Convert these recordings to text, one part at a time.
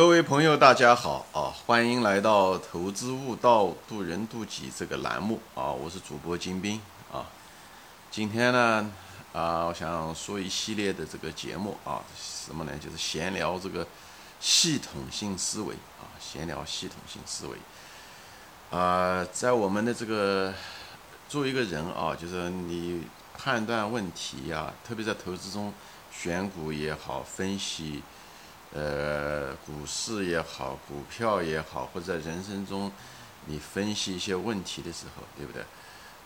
各位朋友，大家好啊！欢迎来到《投资悟道，渡人渡己》这个栏目啊！我是主播金兵啊。今天呢，啊，我想说一系列的这个节目啊，什么呢？就是闲聊这个系统性思维啊，闲聊系统性思维啊，在我们的这个作为一个人啊，就是你判断问题呀，特别在投资中选股也好，分析。呃，股市也好，股票也好，或者在人生中，你分析一些问题的时候，对不对？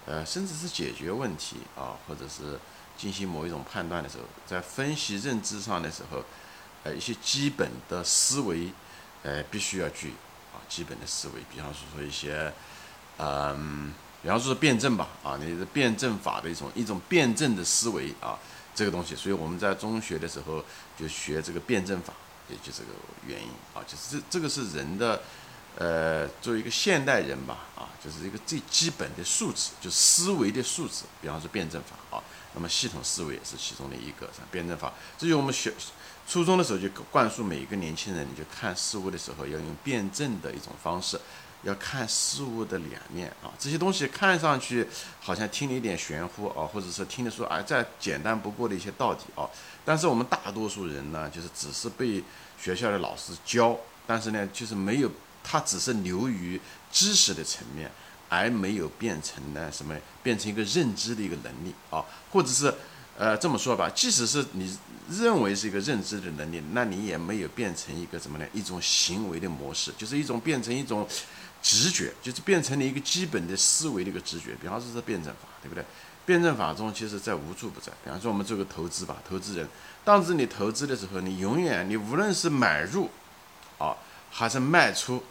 呃，甚至是解决问题啊，或者是进行某一种判断的时候，在分析认知上的时候，呃，一些基本的思维，呃，必须要具啊，基本的思维，比方说说一些，嗯，比方说辩证吧，啊，你的辩证法的一种一种辩证的思维啊，这个东西，所以我们在中学的时候就学这个辩证法。也就这个原因啊，就是这这个是人的，呃，作为一个现代人吧，啊，就是一个最基本的素质，就思维的素质。比方说辩证法啊，那么系统思维也是其中的一个。辩证法，至于我们学初中的时候就灌输每一个年轻人，你就看事物的时候要用辩证的一种方式。要看事物的两面啊，这些东西看上去好像听了一点玄乎啊，或者是听得出啊再简单不过的一些道理啊，但是我们大多数人呢，就是只是被学校的老师教，但是呢，就是没有，他只是流于知识的层面，而没有变成呢什么，变成一个认知的一个能力啊，或者是呃这么说吧，即使是你认为是一个认知的能力，那你也没有变成一个什么呢？一种行为的模式，就是一种变成一种。直觉就是变成了一个基本的思维的一个直觉，比方说是辩证法，对不对？辩证法中其实在无处不在。比方说我们做个投资吧，投资人，当时你投资的时候，你永远你无论是买入，啊，还是卖出，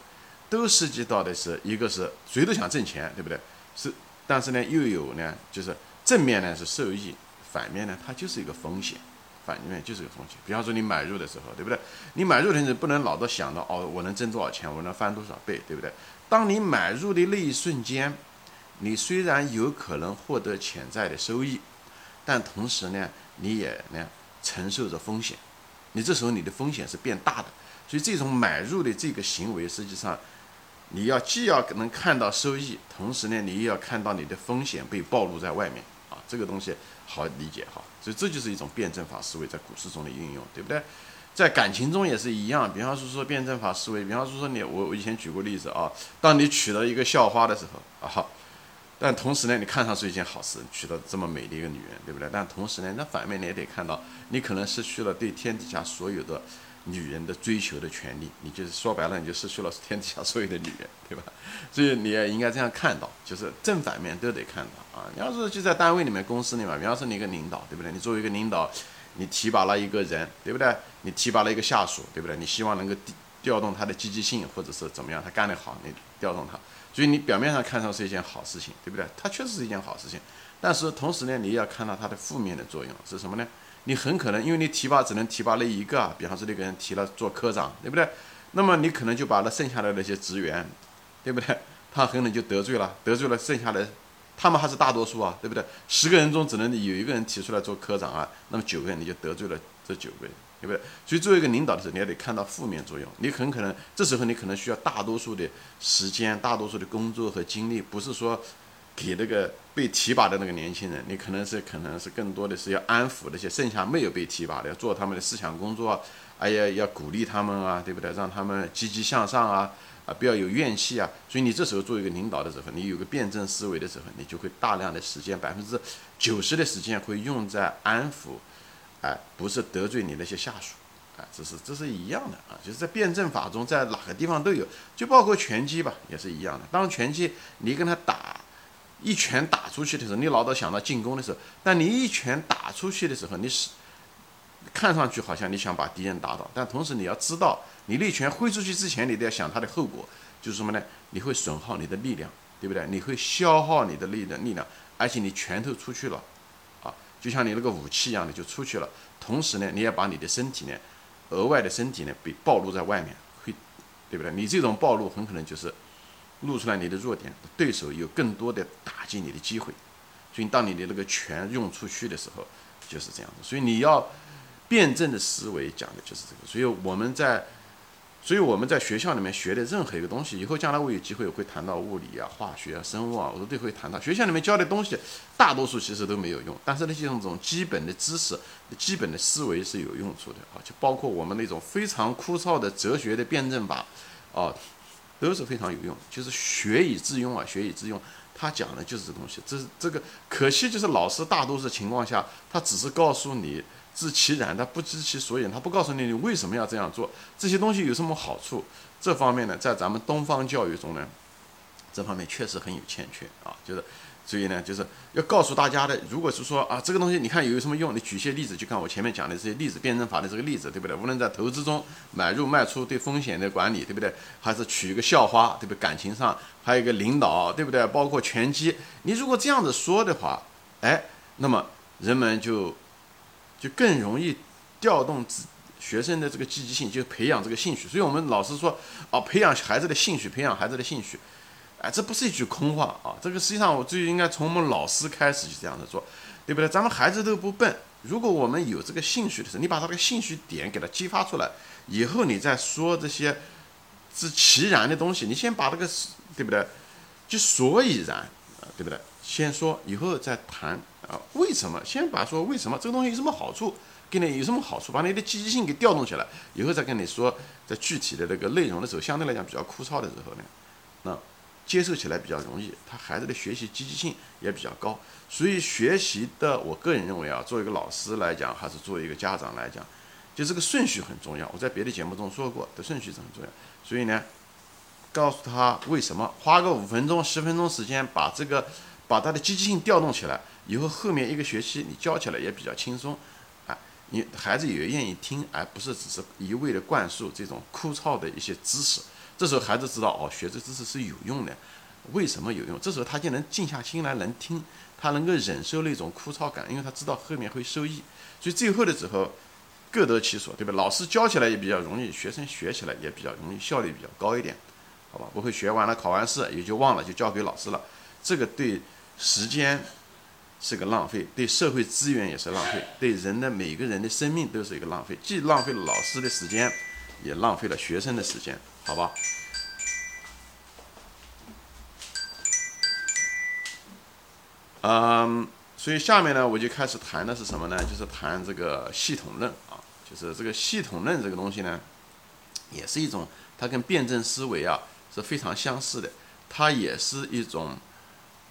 都涉及到的是一个是谁都想挣钱，对不对？是，但是呢又有呢，就是正面呢是受益，反面呢它就是一个风险。反面就是个风险，比方说你买入的时候，对不对？你买入的时候不能老是想到哦，我能挣多少钱，我能翻多少倍，对不对？当你买入的那一瞬间，你虽然有可能获得潜在的收益，但同时呢，你也呢承受着风险。你这时候你的风险是变大的，所以这种买入的这个行为，实际上你要既要能看到收益，同时呢，你也要看到你的风险被暴露在外面啊，这个东西。好理解哈，所以这就是一种辩证法思维在股市中的运用，对不对？在感情中也是一样，比方说说辩证法思维，比方说说你我我以前举过例子啊，当你娶了一个校花的时候啊，但同时呢，你看上是一件好事，娶到这么美的一个女人，对不对？但同时呢，那反面你也得看到，你可能失去了对天底下所有的。女人的追求的权利，你就是说白了，你就失去了天底下所有的女人，对吧？所以你也应该这样看到，就是正反面都得看到啊。你要是就在单位里面、公司里面，比方说你一个领导，对不对？你作为一个领导，你提拔了一个人，对不对？你提拔了一个下属，对不对？你希望能够调动他的积极性，或者是怎么样，他干得好，你调动他。所以你表面上看上是一件好事情，对不对？它确实是一件好事情，但是同时呢，你也要看到它的负面的作用是什么呢？你很可能，因为你提拔只能提拔了一个，比方说那个人提了做科长，对不对？那么你可能就把那剩下的那些职员，对不对？他很可能就得罪了，得罪了剩下的，他们还是大多数啊，对不对？十个人中只能有一个人提出来做科长啊，那么九个人你就得罪了这九个人，对不对？所以作为一个领导的时候，你也得看到负面作用。你很可能这时候你可能需要大多数的时间、大多数的工作和精力，不是说。给那个被提拔的那个年轻人，你可能是可能是更多的是要安抚那些剩下没有被提拔的，要做他们的思想工作，哎呀，要鼓励他们啊，对不对？让他们积极向上啊，啊，不要有怨气啊。所以你这时候做一个领导的时候，你有个辩证思维的时候，你就会大量的时间，百分之九十的时间会用在安抚，哎，不是得罪你那些下属，哎，这是这是一样的啊，就是在辩证法中，在哪个地方都有，就包括拳击吧，也是一样的。当拳击你跟他打。一拳打出去的时候，你老早想到进攻的时候，但你一拳打出去的时候，你是看上去好像你想把敌人打倒，但同时你要知道，你那拳挥出去之前，你都要想它的后果，就是什么呢？你会损耗你的力量，对不对？你会消耗你的力的力量，而且你拳头出去了，啊，就像你那个武器一样的就出去了。同时呢，你要把你的身体呢，额外的身体呢，被暴露在外面，会，对不对？你这种暴露很可能就是。露出来你的弱点，对手有更多的打击你的机会，所以当你的那个拳用出去的时候，就是这样子。所以你要辩证的思维讲的就是这个。所以我们在所以我们在学校里面学的任何一个东西，以后将来我有机会会谈到物理啊、化学啊、生物啊，我都会谈到。学校里面教的东西，大多数其实都没有用，但是那些种基本的知识、基本的思维是有用处的啊，就包括我们那种非常枯燥的哲学的辩证法，啊，都是非常有用。就是学以致用啊，学以致用，他讲的就是这东西。这是这个可惜，就是老师大多数情况下，他只是告诉你。知其然，他不知其所以然，他不告诉你你为什么要这样做，这些东西有什么好处？这方面呢，在咱们东方教育中呢，这方面确实很有欠缺啊。就是，所以呢，就是要告诉大家的，如果是说啊，这个东西你看有什么用？你举些例子，就看我前面讲的这些例子，辩证法的这个例子，对不对？无论在投资中买入卖出对风险的管理，对不对？还是取一个校花，对不对？感情上还有一个领导，对不对？包括拳击，你如果这样子说的话，哎，那么人们就。就更容易调动自学生的这个积极性，就培养这个兴趣。所以我们老师说，啊，培养孩子的兴趣，培养孩子的兴趣，哎，这不是一句空话啊！这个实际上我最应该从我们老师开始就这样的做，对不对？咱们孩子都不笨，如果我们有这个兴趣的时候，你把他的兴趣点给他激发出来，以后你再说这些知其然的东西，你先把这个对不对？就所以然啊，对不对？先说，以后再谈。啊，为什么？先把说为什么这个东西有什么好处，给你有什么好处，把你的积极性给调动起来，以后再跟你说在具体的这个内容的时候，相对来讲比较枯燥的时候呢，那接受起来比较容易，他孩子的学习积极性也比较高。所以学习的，我个人认为啊，作为一个老师来讲，还是作为一个家长来讲，就这个顺序很重要。我在别的节目中说过，的顺序是很重要。所以呢，告诉他为什么，花个五分钟、十分钟时间，把这个把他的积极性调动起来。以后后面一个学期你教起来也比较轻松，啊，你孩子也愿意听，而不是只是一味的灌输这种枯燥的一些知识。这时候孩子知道哦，学这知识是有用的，为什么有用？这时候他就能静下心来能听，他能够忍受那种枯燥感，因为他知道后面会受益。所以最后的时候各得其所，对吧？老师教起来也比较容易，学生学起来也比较容易，效率比较高一点，好吧？不会学完了考完试也就忘了，就交给老师了。这个对时间。是个浪费，对社会资源也是浪费，对人的每个人的生命都是一个浪费，既浪费了老师的时间，也浪费了学生的时间，好吧？嗯，所以下面呢，我就开始谈的是什么呢？就是谈这个系统论啊，就是这个系统论这个东西呢，也是一种，它跟辩证思维啊是非常相似的，它也是一种，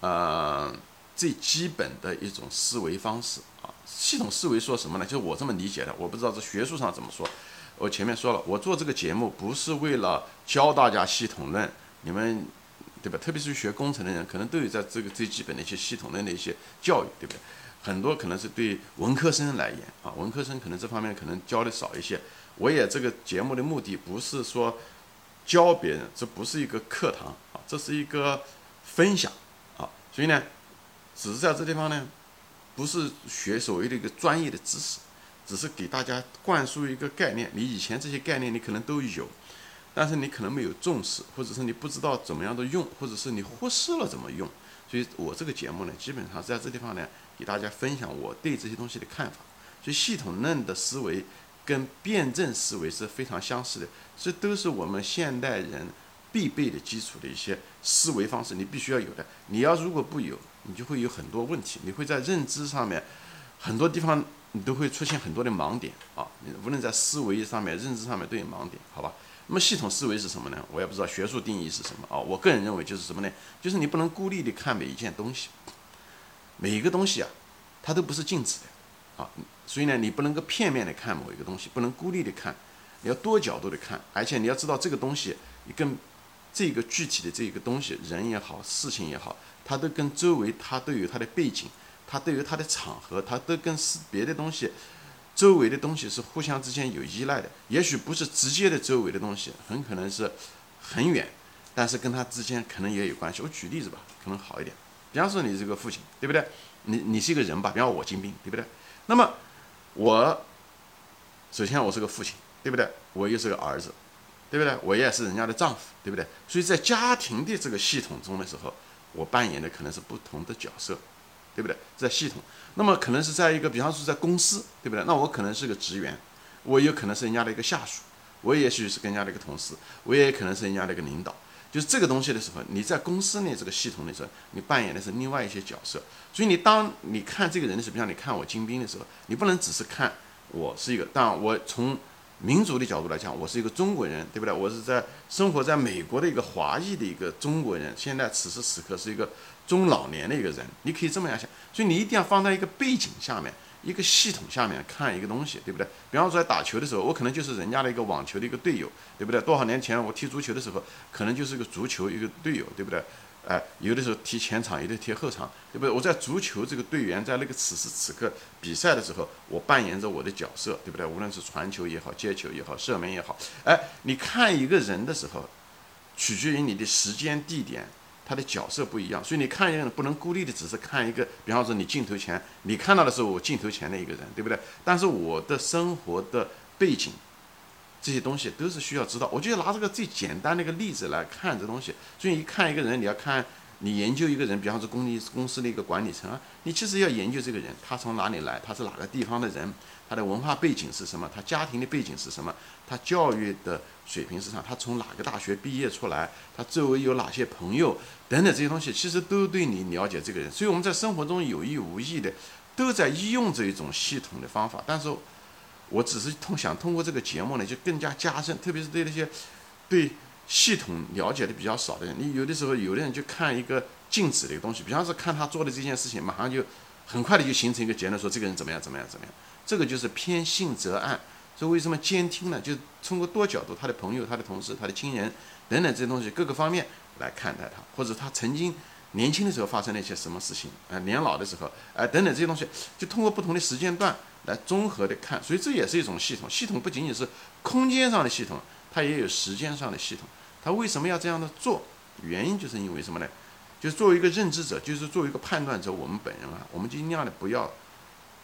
呃。最基本的一种思维方式啊，系统思维说什么呢？就是我这么理解的，我不知道这学术上怎么说。我前面说了，我做这个节目不是为了教大家系统论，你们对吧？特别是学工程的人，可能都有在这个最基本的一些系统论的一些教育，对不对？很多可能是对文科生来言啊，文科生可能这方面可能教的少一些。我也这个节目的目的不是说教别人，这不是一个课堂啊，这是一个分享啊，所以呢。只是在这地方呢，不是学所谓的一个专业的知识，只是给大家灌输一个概念。你以前这些概念你可能都有，但是你可能没有重视，或者是你不知道怎么样的用，或者是你忽视了怎么用。所以我这个节目呢，基本上在这地方呢，给大家分享我对这些东西的看法。所以系统论的思维跟辩证思维是非常相似的，这都是我们现代人必备的基础的一些思维方式，你必须要有的。你要如果不有，你就会有很多问题，你会在认知上面很多地方你都会出现很多的盲点啊！无论在思维上面、认知上面都有盲点，好吧？那么系统思维是什么呢？我也不知道学术定义是什么啊！我个人认为就是什么呢？就是你不能孤立的看每一件东西，每一个东西啊，它都不是静止的啊，所以呢，你不能够片面的看某一个东西，不能孤立的看，你要多角度的看，而且你要知道这个东西你跟这个具体的这个东西，人也好，事情也好。它都跟周围，它都有它的背景，它对于它的场合，它都跟是别的东西，周围的东西是互相之间有依赖的。也许不是直接的周围的东西，很可能是很远，但是跟它之间可能也有关系。我举例子吧，可能好一点。比方说你这个父亲，对不对？你你是一个人吧？比方我金兵，对不对？那么我首先我是个父亲，对不对？我又是个儿子，对不对？我也是人家的丈夫，对不对？所以在家庭的这个系统中的时候。我扮演的可能是不同的角色，对不对？在系统，那么可能是在一个，比方说在公司，对不对？那我可能是个职员，我有可能是人家的一个下属，我也许是跟人家的一个同事，我也可能是人家的一个领导。就是这个东西的时候，你在公司内这个系统的时候，你扮演的是另外一些角色。所以你当你看这个人的时候，像你看我金兵的时候，你不能只是看我是一个，但我从民族的角度来讲，我是一个中国人，对不对？我是在生活在美国的一个华裔的一个中国人，现在此时此刻是一个中老年的一个人，你可以这么样想。所以你一定要放在一个背景下面。一个系统下面看一个东西，对不对？比方说在打球的时候，我可能就是人家的一个网球的一个队友，对不对？多少年前我踢足球的时候，可能就是一个足球一个队友，对不对？哎，有的时候踢前场，有的踢后场，对不对？我在足球这个队员在那个此时此刻比赛的时候，我扮演着我的角色，对不对？无论是传球也好，接球也好，射门也好，哎，你看一个人的时候，取决于你的时间地点。他的角色不一样，所以你看一个人不能孤立的只是看一个，比方说你镜头前你看到的是我镜头前的一个人，对不对？但是我的生活的背景，这些东西都是需要知道。我就拿这个最简单的一个例子来看这东西。所以一看一个人，你要看你研究一个人，比方说公立公司的一个管理层啊，你其实要研究这个人，他从哪里来，他是哪个地方的人。他的文化背景是什么？他家庭的背景是什么？他教育的水平是什么？他从哪个大学毕业出来？他周围有哪些朋友？等等这些东西，其实都对你了解这个人。所以我们在生活中有意无意的都在利用这一种系统的方法。但是，我只是通想通过这个节目呢，就更加加深，特别是对那些对系统了解的比较少的人，你有的时候有的人就看一个静止的一个东西，比方说看他做的这件事情，马上就很快的就形成一个结论，说这个人怎么样怎么样怎么样。这个就是偏信则暗，所以为什么监听呢？就通过多角度，他的朋友、他的同事、他的亲人等等这些东西各个方面来看待他，或者他曾经年轻的时候发生了一些什么事情，啊，年老的时候，啊，等等这些东西，就通过不同的时间段来综合的看，所以这也是一种系统。系统不仅仅是空间上的系统，它也有时间上的系统。它为什么要这样的做？原因就是因为什么呢？就是作为一个认知者，就是作为一个判断者，我们本人啊，我们尽量的不要。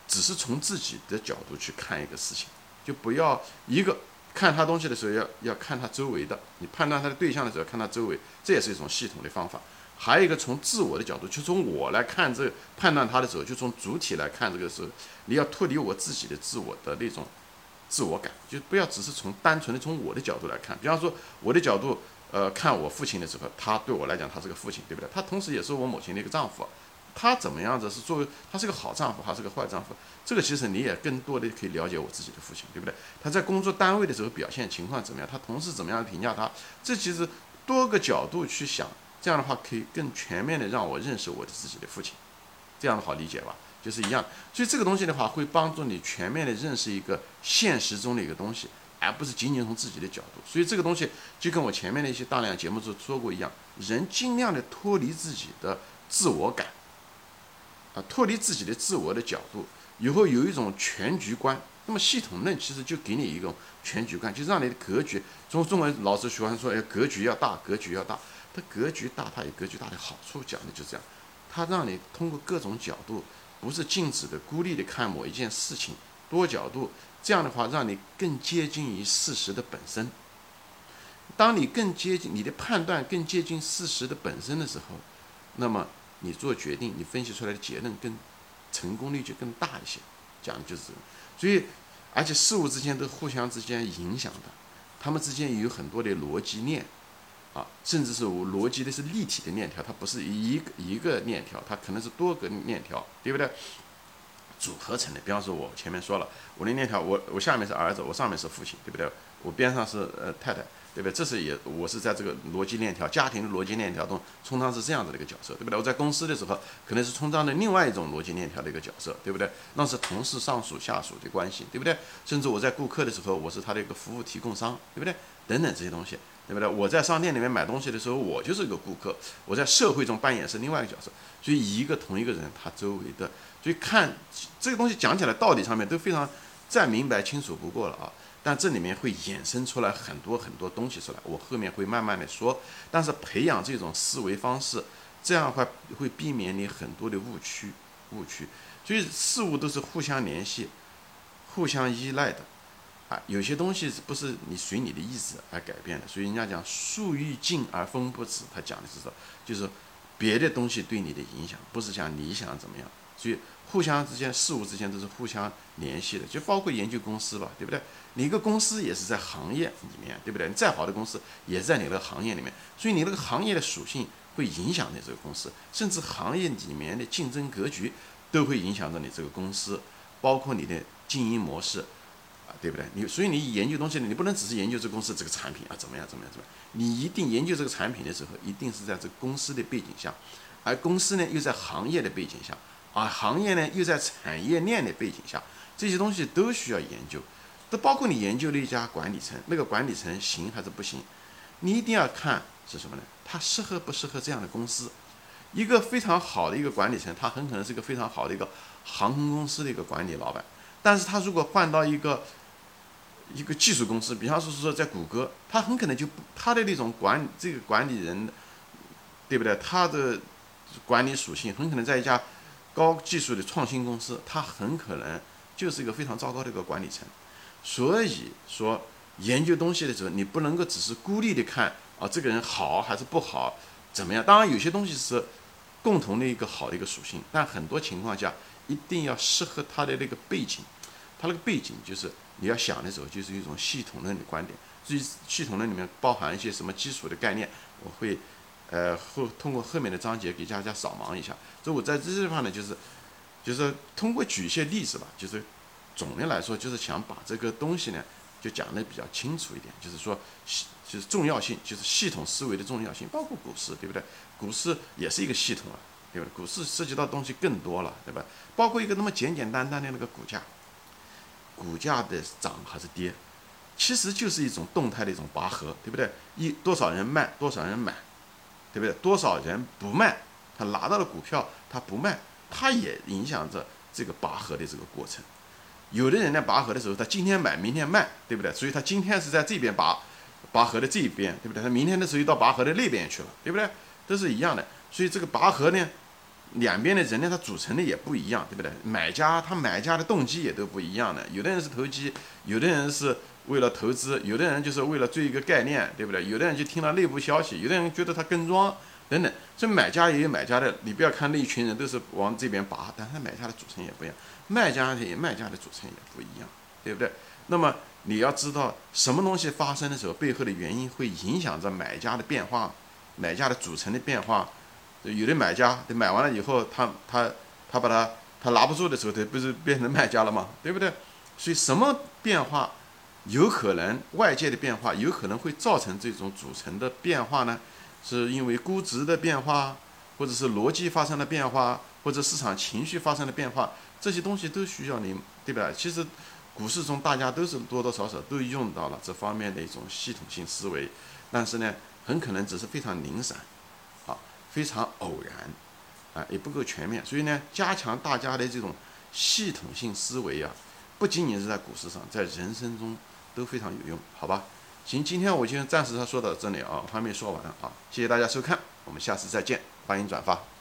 只是从自己的角度去看一个事情，就不要一个看他东西的时候要要看他周围的，你判断他的对象的时候看他周围，这也是一种系统的方法。还有一个从自我的角度，就从我来看这判断他的时候，就从主体来看这个时候，你要脱离我自己的自我的那种自我感，就不要只是从单纯的从我的角度来看。比方说我的角度，呃，看我父亲的时候，他对我来讲他是个父亲，对不对？他同时也是我母亲的一个丈夫。他怎么样子是作为他是个好丈夫还是个坏丈夫？这个其实你也更多的可以了解我自己的父亲，对不对？他在工作单位的时候表现情况怎么样？他同事怎么样评价他？这其实多个角度去想，这样的话可以更全面的让我认识我的自己的父亲，这样的好理解吧？就是一样。所以这个东西的话会帮助你全面的认识一个现实中的一个东西，而不是仅仅从自己的角度。所以这个东西就跟我前面的一些大量节目中说过一样，人尽量的脱离自己的自我感。啊，脱离自己的自我的角度，以后有一种全局观。那么系统论其实就给你一种全局观，就让你的格局。中中文老师喜欢说，哎，格局要大，格局要大。它格局大，它有格局大的好处，讲的就是这样。它让你通过各种角度，不是静止的、孤立的看某一件事情，多角度。这样的话，让你更接近于事实的本身。当你更接近你的判断更接近事实的本身的时候，那么。你做决定，你分析出来的结论更成功率就更大一些，讲的就是，所以而且事物之间都互相之间影响的，它们之间有很多的逻辑链，啊，甚至是我逻辑的是立体的链条，它不是一个一个链条，它可能是多个链条，对不对？组合成的。比方说，我前面说了，我的链条，我我下面是儿子，我上面是父亲，对不对？我边上是呃太太。对不对？这是也，我是在这个逻辑链条、家庭的逻辑链条中充当是这样子的一个角色，对不对？我在公司的时候，可能是充当的另外一种逻辑链条的一个角色，对不对？那是同事、上属、下属的关系，对不对？甚至我在顾客的时候，我是他的一个服务提供商，对不对？等等这些东西，对不对？我在商店里面买东西的时候，我就是一个顾客；我在社会中扮演是另外一个角色。所以，一个同一个人，他周围的，所以看这个东西讲起来，道理上面都非常再明白清楚不过了啊。但这里面会衍生出来很多很多东西出来，我后面会慢慢的说。但是培养这种思维方式，这样的话会避免你很多的误区，误区。所以事物都是互相联系、互相依赖的，啊，有些东西是不是你随你的意志而改变的？所以人家讲树欲静而风不止，他讲的是说，就是别的东西对你的影响，不是讲你想怎么样。所以互相之间事物之间都是互相联系的，就包括研究公司吧，对不对？你一个公司也是在行业里面，对不对？你再好的公司也是在你那个行业里面，所以你那个行业的属性会影响你这个公司，甚至行业里面的竞争格局都会影响到你这个公司，包括你的经营模式。对不对？你所以你研究东西呢，你不能只是研究这公司这个产品啊，怎么样怎么样怎么样？你一定研究这个产品的时候，一定是在这公司的背景下，而公司呢又在行业的背景下，而行业呢又在产业链的背景下，这些东西都需要研究。都包括你研究了一家管理层，那个管理层行还是不行？你一定要看是什么呢？他适合不适合这样的公司？一个非常好的一个管理层，他很可能是一个非常好的一个航空公司的一个管理老板，但是他如果换到一个一个技术公司，比方说是说在谷歌，他很可能就不他的那种管这个管理人，对不对？他的管理属性很可能在一家高技术的创新公司，他很可能就是一个非常糟糕的一个管理层。所以说，研究东西的时候，你不能够只是孤立的看啊，这个人好还是不好，怎么样？当然有些东西是共同的一个好的一个属性，但很多情况下一定要适合他的那个背景，他那个背景就是。你要想的时候，就是一种系统论的观点。至于系统论里面包含一些什么基础的概念，我会，呃后通过后面的章节给大家扫盲一下。所以我在这地方呢，就是，就是通过举一些例子吧，就是总的来说，就是想把这个东西呢，就讲的比较清楚一点。就是说系，就是重要性，就是系统思维的重要性，包括股市，对不对？股市也是一个系统啊，对吧？股市涉及到东西更多了，对吧？包括一个那么简简单单的那个股价。股价的涨还是跌，其实就是一种动态的一种拔河，对不对？一多少人卖，多少人买，对不对？多少人不卖，他拿到了股票，他不卖，他也影响着这个拔河的这个过程。有的人呢，拔河的时候，他今天买，明天卖，对不对？所以他今天是在这边拔，拔河的这一边，对不对？他明天的时候又到拔河的那边去了，对不对？都是一样的。所以这个拔河呢？两边的人呢，他组成的也不一样，对不对？买家他买家的动机也都不一样的，有的人是投机，有的人是为了投资，有的人就是为了追一个概念，对不对？有的人就听了内部消息，有的人觉得他跟庄等等。这买家也有买家的，你不要看那一群人都是往这边拔，但他买家的组成也不一样，卖家的卖家的组成也不一样，对不对？那么你要知道什么东西发生的时候，背后的原因会影响着买家的变化，买家的组成的变化。有的买家，他买完了以后，他他他把他他拿不住的时候，他不是变成卖家了吗？对不对？所以什么变化有可能外界的变化有可能会造成这种组成的变化呢？是因为估值的变化，或者是逻辑发生了变化，或者市场情绪发生了变化，这些东西都需要你，对吧？其实股市中大家都是多多少少都用到了这方面的一种系统性思维，但是呢，很可能只是非常零散。非常偶然，啊，也不够全面，所以呢，加强大家的这种系统性思维啊，不仅仅是在股市上，在人生中都非常有用，好吧？行，今天我就暂时说到这里啊，还没说完啊，谢谢大家收看，我们下次再见，欢迎转发。